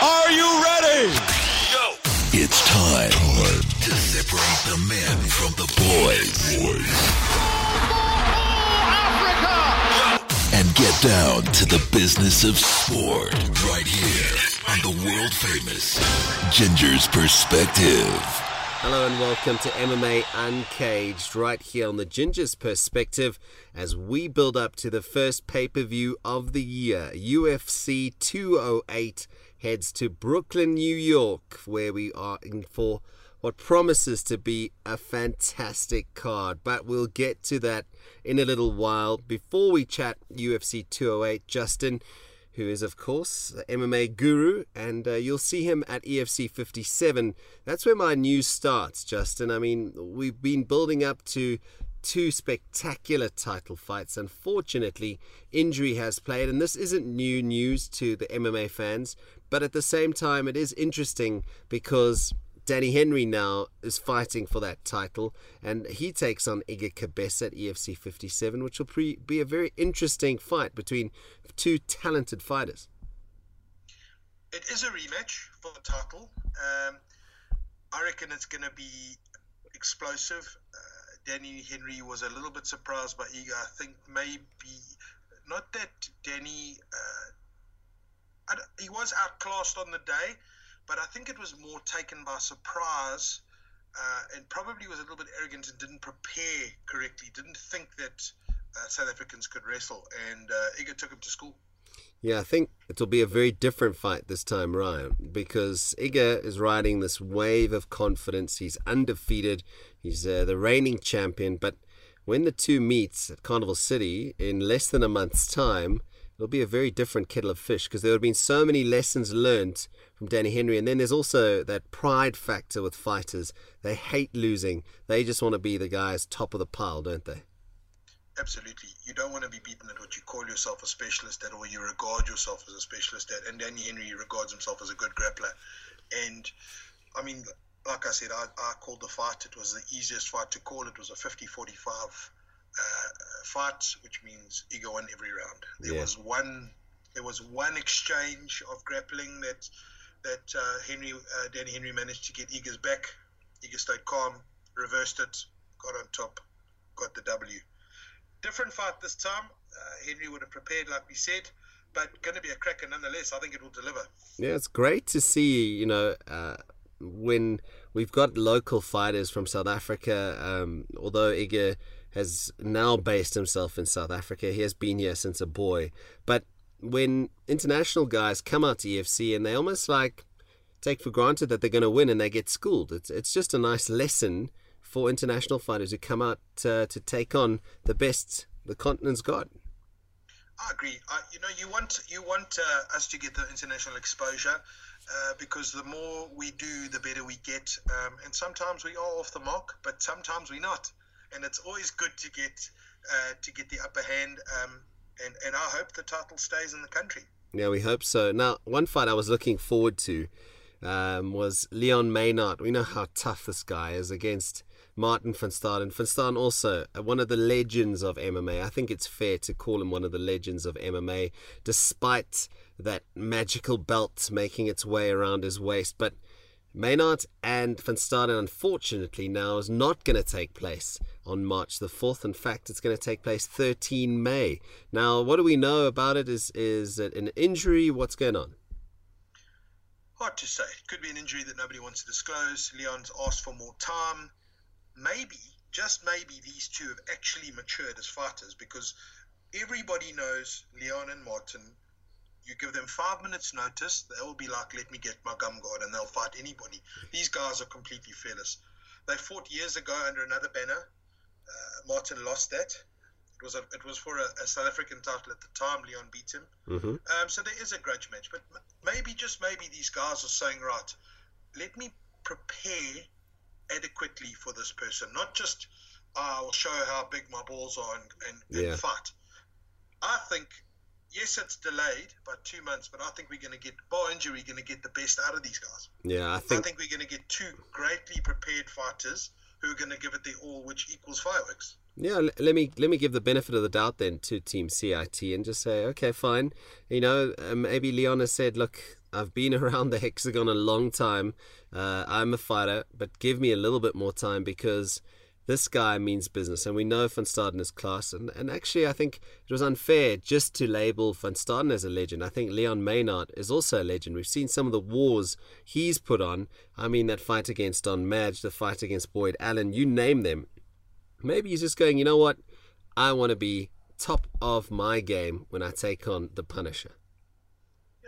Are you ready? Go. It's time, time to separate the men from the boys. And get down to the business of sport right here on the world famous Ginger's Perspective. Hello and welcome to MMA Uncaged right here on the Ginger's Perspective as we build up to the first pay per view of the year. UFC 208 heads to Brooklyn, New York, where we are in for what promises to be a fantastic card. But we'll get to that in a little while. Before we chat UFC 208, Justin who is, of course, the MMA guru, and uh, you'll see him at EFC 57. That's where my news starts, Justin. I mean, we've been building up to two spectacular title fights. Unfortunately, injury has played, and this isn't new news to the MMA fans, but at the same time, it is interesting because Danny Henry now is fighting for that title, and he takes on Iga Kabesa at EFC 57, which will pre- be a very interesting fight between two talented fighters. It is a rematch for the title. Um, I reckon it's going to be explosive. Uh, Danny Henry was a little bit surprised by Iga. I think maybe not that Danny. Uh, he was outclassed on the day, but I think it was more taken by surprise uh, and probably was a little bit arrogant and didn't prepare correctly, didn't think that uh, South Africans could wrestle, and uh, Iga took him to school. Yeah, I think it'll be a very different fight this time, Ryan, because Iga is riding this wave of confidence. He's undefeated. He's uh, the reigning champion. But when the two meet at Carnival City in less than a month's time, it'll be a very different kettle of fish because there have been so many lessons learned from Danny Henry. And then there's also that pride factor with fighters. They hate losing. They just want to be the guys top of the pile, don't they? Absolutely. You don't want to be beaten at what you call yourself a specialist at or you regard yourself as a specialist at. And Danny Henry regards himself as a good grappler. And I mean, like I said, I, I called the fight. It was the easiest fight to call. It was a 50 45 uh, fight, which means Iga won every round. There yeah. was one. There was one exchange of grappling that that uh, Henry, uh, Danny Henry managed to get Iga's back. Iga stayed calm, reversed it, got on top, got the W. Different fight this time. Uh, Henry would have prepared, like we said, but going to be a cracker nonetheless. I think it will deliver. Yeah, it's great to see, you know, uh, when we've got local fighters from South Africa, um, although Iga has now based himself in South Africa, he has been here since a boy. But when international guys come out to EFC and they almost like take for granted that they're going to win and they get schooled, it's, it's just a nice lesson for international fighters who come out uh, to take on the best the continent's got. I agree. I, you know, you want you want uh, us to get the international exposure uh, because the more we do, the better we get. Um, and sometimes we are off the mark, but sometimes we're not. And it's always good to get uh, to get the upper hand. Um, and and I hope the title stays in the country. Yeah, we hope so. Now, one fight I was looking forward to um, was Leon Mynhardt. We know how tough this guy is against Martin van Staden. Van Staden also uh, one of the legends of MMA. I think it's fair to call him one of the legends of MMA, despite that magical belt making its way around his waist. But Mynhardt and Van Staden, unfortunately, now is not going to take place on March the 4th. In fact, it's going to take place 13 May. Now, what do we know about it? Is, is it an injury? What's going on? Hard to say. It could be an injury that nobody wants to disclose. Leon's asked for more time maybe, just maybe, these two have actually matured as fighters because everybody knows Leon and Martin. You give them five minutes notice, they'll be like, "Let me get my gum guard," and they'll fight anybody. These guys are completely fearless. They fought years ago under another banner. Uh, Martin lost that. It was a, it was for a, a, South African title at the time. Leon beat him. Mm-hmm. Um, so there is a grudge match, but maybe just maybe these guys are saying, right, let me prepare adequately for this person, not just uh, I'll show how big my balls are and, and, yeah. and fight. I think yes, it's delayed by two months, but I think we're going to get, bar injury, going to get the best out of these guys. Yeah, I think. I think we're going to get two greatly prepared fighters who are going to give it their all, which equals fireworks. Yeah, let me let me give the benefit of the doubt then to Team CIT and just say, okay, fine. You know, um, maybe Leon has said, look, I've been around the hexagon a long time. Uh, I'm a fighter, but give me a little bit more time because this guy means business, and we know Van Staden is class. And, and actually, I think it was unfair just to label Van Staden as a legend. I think Leon Mynhardt is also a legend. We've seen some of the wars he's put on. I mean, that fight against Don Madge, the fight against Boyd Allen, you name them. Maybe he's just going, you know what? I want to be top of my game when I take on the Punisher.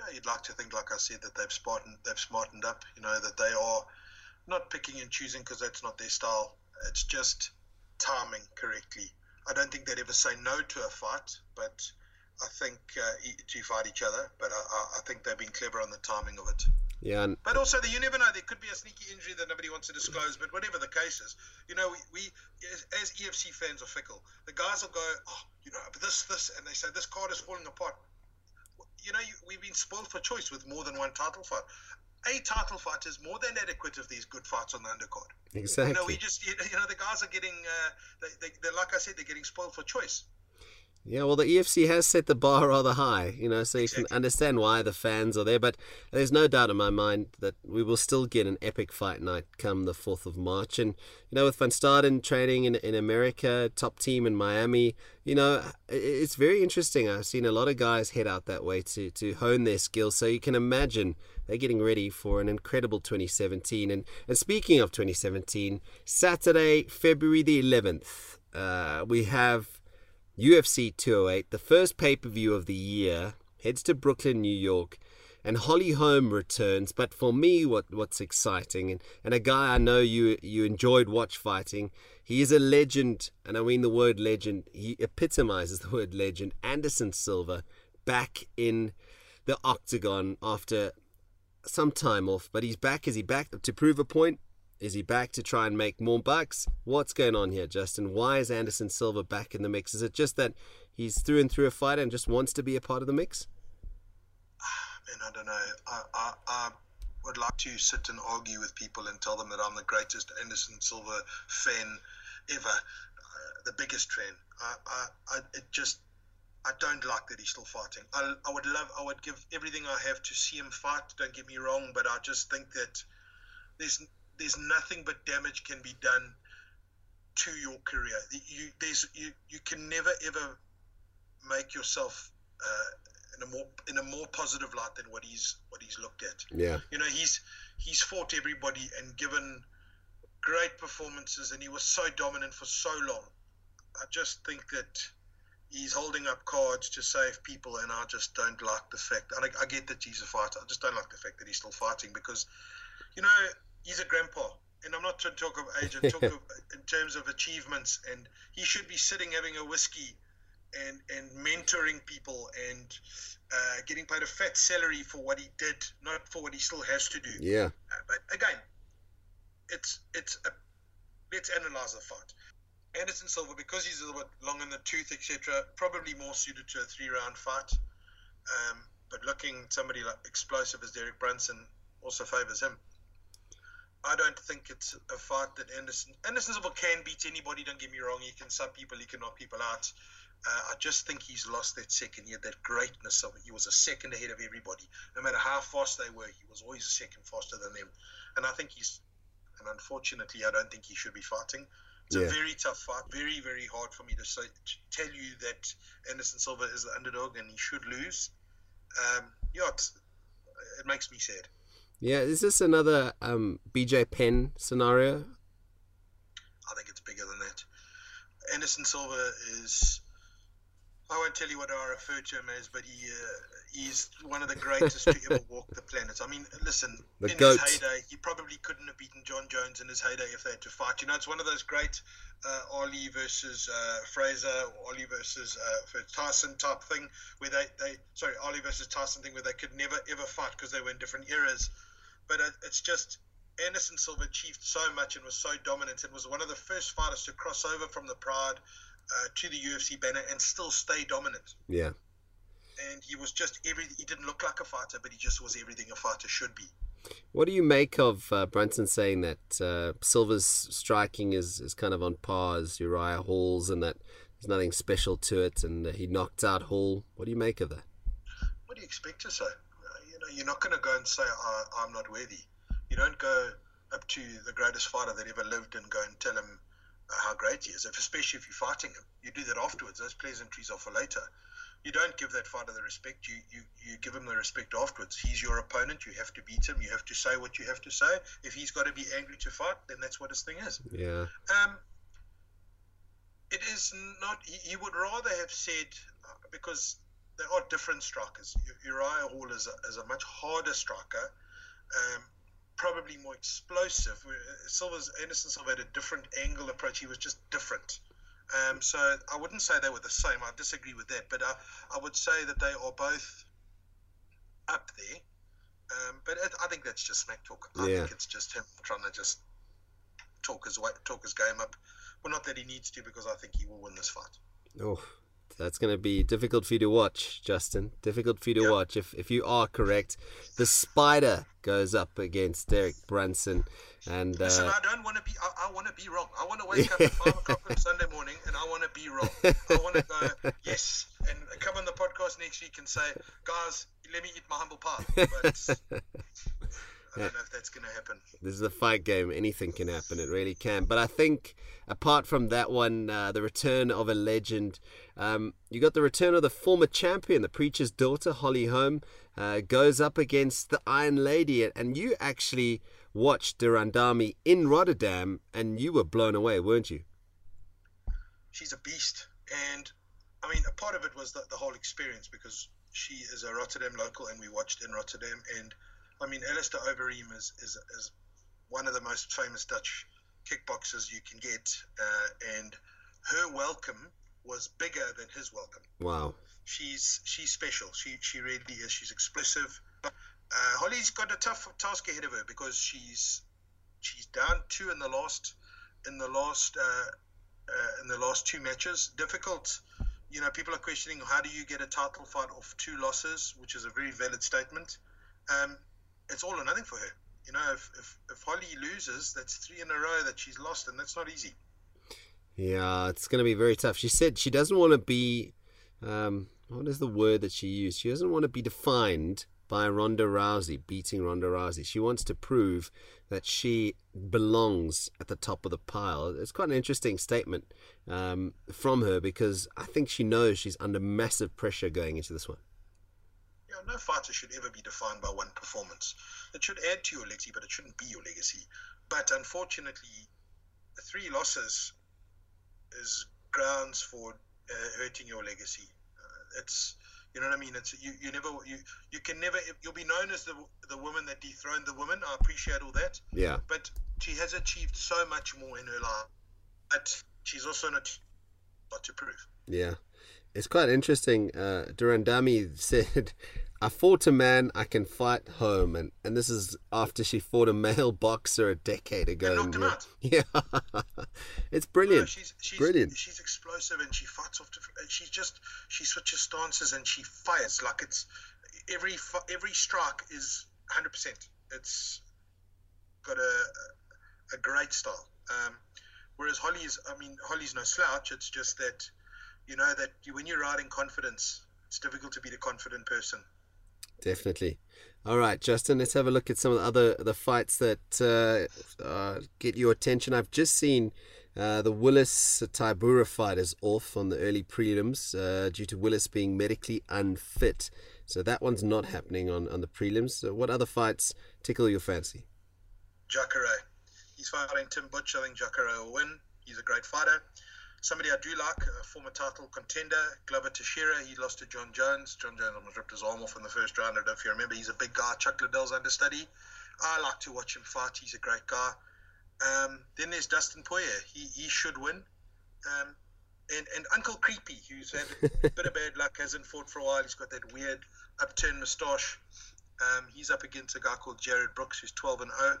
Yeah, you'd like to think, like I said, that they've smartened, they've smartened up. You know that they are not picking and choosing because that's not their style. It's just timing correctly. I don't think they'd ever say no to a fight, but I think uh, to fight each other. But I, I, think they've been clever on the timing of it. Yeah. And- but also, you never know. There could be a sneaky injury that nobody wants to disclose. But whatever the case is, you know, we, we as, as EFC fans are fickle. The guys will go, oh, you know, this, this, and they say this card is falling apart. You know, you, we've been spoiled for choice with more than one title fight a title fight is more than adequate of these good fights on the undercard. Exactly. You know, we just you know the guys are getting uh, they, they, they're like I said they're getting spoiled for choice. Yeah, well, the EFC has set the bar rather high, you know, so you can understand why the fans are there. But there's no doubt in my mind that we will still get an epic fight night come the 4th of March. And, you know, with Van Staden training in, in America, top team in Miami, you know, it's very interesting. I've seen a lot of guys head out that way to, to hone their skills. So you can imagine they're getting ready for an incredible 2017. And, and speaking of 2017, Saturday, February the 11th, uh, we have UFC 208, the first pay per view of the year, heads to Brooklyn, New York, and Holly Holm returns. But for me, what what's exciting, and, and a guy I know you you enjoyed watch fighting, he is a legend, and I mean the word legend. He epitomizes the word legend. Anderson Silva back in the octagon after some time off, but he's back. Is he back to prove a point? Is he back to try and make more bucks? What's going on here, Justin? Why is Anderson Silva back in the mix? Is it just that he's through and through a fighter and just wants to be a part of the mix? Man, I don't know. I, I, I would like to sit and argue with people and tell them that I'm the greatest Anderson Silva fan ever, uh, the biggest fan. I, I, I, it just I don't like that he's still fighting. I, I would love, I would give everything I have to see him fight. Don't get me wrong, but I just think that there's there's nothing but damage can be done to your career. You there's you you can never ever make yourself uh, in a more in a more positive light than what he's what he's looked at. Yeah. You know he's he's fought everybody and given great performances, and he was so dominant for so long. I just think that he's holding up cards to save people, and I just don't like the fact. And I, I get that he's a fighter. I just don't like the fact that he's still fighting because, you know, he's a grandpa. And I'm not trying to talk of age, I talk of in terms of achievements. And he should be sitting having a whiskey and, and mentoring people and uh, getting paid a fat salary for what he did, not for what he still has to do. Yeah. Uh, but again, it's it's a, let's analyze the fight. Anderson Silva, because he's a little bit long in the tooth, etc., probably more suited to a three-round fight. Um, but looking somebody like explosive as Derek Brunson also favors him. I don't think it's a fight that Anderson Anderson Silva can beat anybody. Don't get me wrong; he can sub people, he can knock people out. Uh, I just think he's lost that second. He had that greatness of it. He was a second ahead of everybody. No matter how fast they were, he was always a second faster than them. And I think he's, and unfortunately, I don't think he should be fighting. It's yeah. a very tough fight. Very, very hard for me to say to tell you that Anderson Silva is the underdog and he should lose. Um, yeah, it makes me sad. Yeah, is this another um, BJ Penn scenario? I think it's bigger than that. Anderson Silva is. I won't tell you what I refer to him as, but he uh, he's one of the greatest to ever walk the planet. I mean, listen, the in goat. his heyday, he probably couldn't have beaten Jon Jones in his heyday if they had to fight. You know, it's one of those great uh, Ali versus uh, Frazier, or Ali versus uh, Tyson type thing, where they, they sorry, Ali versus Tyson thing, where they could never ever fight because they were in different eras but it's just Anderson Silva achieved so much and was so dominant and was one of the first fighters to cross over from the Pride uh, to the UFC banner and still stay dominant. Yeah. And he was just every. He didn't look like a fighter, but he just was everything a fighter should be. What do you make of uh, Brunson saying that uh, Silva's striking is, is kind of on par as Uriah Hall's and that there's nothing special to it and he knocked out Hall? What do you make of that? What do you expect to say? You're not going to go don't say I, I'm not worthy. You don't go up to the greatest fighter that ever lived and go and tell him how great he is. If, especially if you're fighting him, you do that afterwards. Those pleasantries are for later. You don't give that fighter the respect. You, you you give him the respect afterwards. He's your opponent. You have to beat him. You have to say what you have to say. If he's got to be angry to fight, then that's what his thing is. Yeah. Um, it is not. He, he would rather have said uh, because there are different strikers. Uriah Hall is a, is a much harder striker, um, probably more explosive. Silva's Anderson Silva had a different angle approach. He was just different. Um, so I wouldn't say they were the same. I disagree with that, but I, I would say that they are both up there. Um, but it, I think that's just smack talk. I Yeah. think it's just him trying to just talk his way, talk his game up. Well, not that he needs to, because I think he will win this fight. Oh, that's going to be difficult for you to watch, Justin. Difficult for you to Yeah. watch. If if you are correct, the Spider goes up against Derek Brunson, and Listen, uh, I don't want to be. I, I want to be wrong. I want to wake up at five o'clock on Sunday morning, and I want to be wrong. I want to go yes, and come on the podcast next week and say, guys, let me eat my humble pie. But I don't know if that's going to happen. this is a fight game. Anything can happen. It really can. But I think apart from that one, uh, the return of a legend, um, you got the return of the former champion, the preacher's daughter, Holly Holm, uh, goes up against the Iron Lady, and you actually watched de Randamie in Rotterdam, and you were blown away, weren't you? she's a beast. And I mean, a part of it was the, the whole experience because she is a Rotterdam local and we watched in Rotterdam. And I mean, Alistair Overeem is, is, is one of the most famous Dutch kickboxers you can get. Uh, and her welcome was bigger than his welcome. Wow. She's she's special. She she really is. She's explosive. Uh, Holly's got a tough task ahead of her because she's she's down two in the last in the last uh, uh, in the last two matches. Difficult. You know, people are questioning how do you get a title fight off two losses, which is a very valid statement. Um, it's all or nothing for her. You know, if, if, if Holly loses, that's three in a row that she's lost, and that's not easy. Yeah, it's going to be very tough. She said she doesn't want to be. Um, what is the word that she used? She doesn't want to be defined by Ronda Rousey beating Ronda Rousey. She wants to prove that she belongs at the top of the pile. It's quite an interesting statement um, from her because I think she knows she's under massive pressure going into this one. Yeah, no fighter should ever be defined by one performance. It should add to your legacy, but it shouldn't be your legacy. But unfortunately, three losses is grounds for uh, hurting your legacy. Uh, it's you know what I mean. It's you. You never. You you can never. You'll be known as the the woman that dethroned the woman. I appreciate all that. Yeah. But she has achieved so much more in her life. But she's also not got to prove. Yeah. It's quite interesting. Uh, de Randamie said, I fought a man I can fight home. And, and this is after she fought a male boxer a decade ago. knocked him out. Yeah. it's No, brilliant. she's she's Brilliant. She's explosive and she fights off. Different, she's just she switches stances and she fires like it's every every strike is hundred percent. It's got a a great style. Um, whereas Holly's, I mean, Holly's no slouch. It's just that you know that you, when you're riding confidence, it's difficult to be the confident person. Definitely. All right, Justin. Let's have a look at some of the other the fights that uh, uh, get your attention. I've just seen uh, the Willis Tybura fight is off on the early prelims uh, due to Willis being medically unfit. So that one's not happening on, on the prelims. So what other fights tickle your fancy? Jacare. He's fighting Tim Boetsch. I think Jacare will win. He's a great fighter. Somebody I do like, a former title contender, Glover Teixeira. He lost to Jon Jones. Jon Jones almost ripped his arm off in the first round. I don't know if you remember. He's a big guy. Chuck Liddell's understudy. I like to watch him fight. He's a great guy. Um, then there's Dustin Poirier. He, he should win. Um, and, and Uncle Creepy, who's had a bit of bad luck, hasn't fought for a while. He's got that weird upturned moustache. Um, he's up against a guy called Jared Brooks, who's 12 and 0. Uh,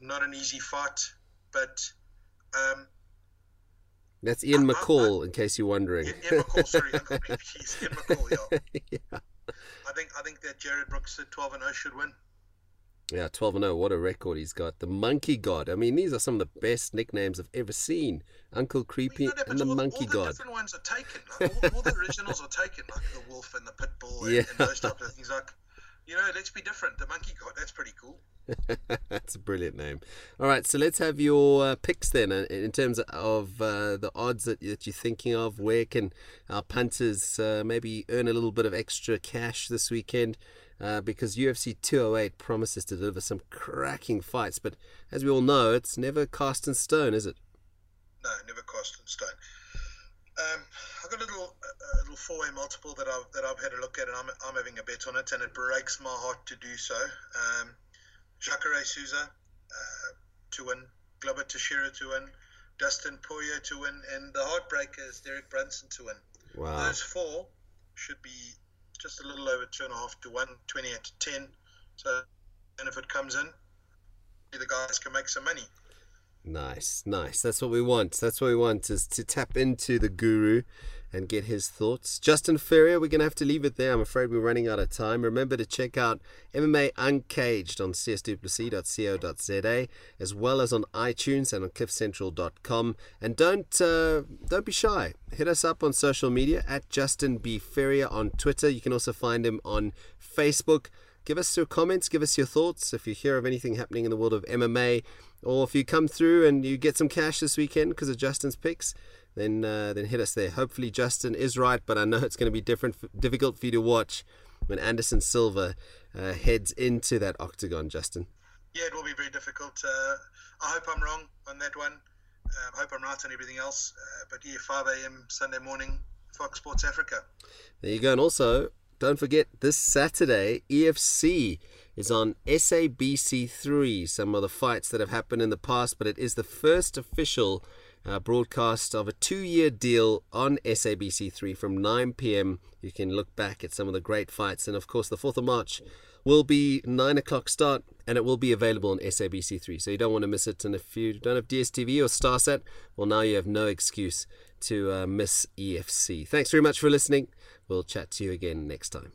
not an easy fight, but um, That's Ian I- I- McCall, in case you're wondering. Ian, Ian McCall, sorry, Uncle Ian McCall, yeah. yeah. I think I think that Jared Brooks at 12 and 0 should win. Yeah, 12 and 0. What a record he's got. The Monkey God. I mean, these are some of the best nicknames I've ever seen. Uncle Creepy Well, you know that, and the all, Monkey all the God. different ones are taken. Like, all, all the originals are taken, like the Wolf and the Pitbull and, Yeah. and those types of things. Like, you know, let's be different. The monkey god, that's pretty cool. That's a brilliant name. All right, so let's have your uh, picks then uh, in terms of uh, the odds that, that you're thinking of. Where can our punters uh, maybe earn a little bit of extra cash this weekend? Uh, because UFC 208 promises to deliver some cracking fights, but as we all know, it's never cast in stone, is it? No, never cast in stone. Um, I've got a little, a little four-way multiple that I've that I've had a look at, and I'm, I'm having a bet on it, and it breaks my heart to do so. Um, Jacare Souza uh, to win, Glover Teixeira to win, Dustin Poirier to win, and the heartbreaker is Derek Brunson to win. Wow. Those four should be just a little over two and a half to one, 28 to 10. So, and if it comes in, the guys can make some money. Nice, nice. That's what we want. That's what we want is to tap into the guru and get his thoughts. Justin Ferrier, we're going to have to leave it there. I'm afraid we're running out of time. Remember to check out MMA Uncaged on csduplessis.co.za as well as on iTunes and on cliffcentral.com. And don't uh, don't be shy. Hit us up on social media at Justin B. Ferrier on Twitter. You can also find him on Facebook. Give us your comments, give us your thoughts if you hear of anything happening in the world of MMA, or if you come through and you get some cash this weekend because of Justin's picks then uh, then hit us there. Hopefully Justin is right, but I know it's going to be different, difficult for you to watch when Anderson Silva uh, heads into that octagon. Justin. Yeah, it will be very difficult. Uh, I hope I'm wrong on that one. Um, I hope I'm right on everything else. Uh, but yeah, 5 a.m. Sunday morning, Fox Sports Africa. There you go. And also, don't forget this Saturday, EFC is on SABC3. Some of the fights that have happened in the past, but it is the first official uh, broadcast of a two year deal on SABC3 from 9 p.m. You can look back at some of the great fights. And of course, the 4th of March will be 9 o'clock start and it will be available on SABC3. So you don't want to miss it. And if you don't have DSTV or StarSat, well, now you have no excuse to uh, miss EFC. Thanks very much for listening. We'll chat to you again next time.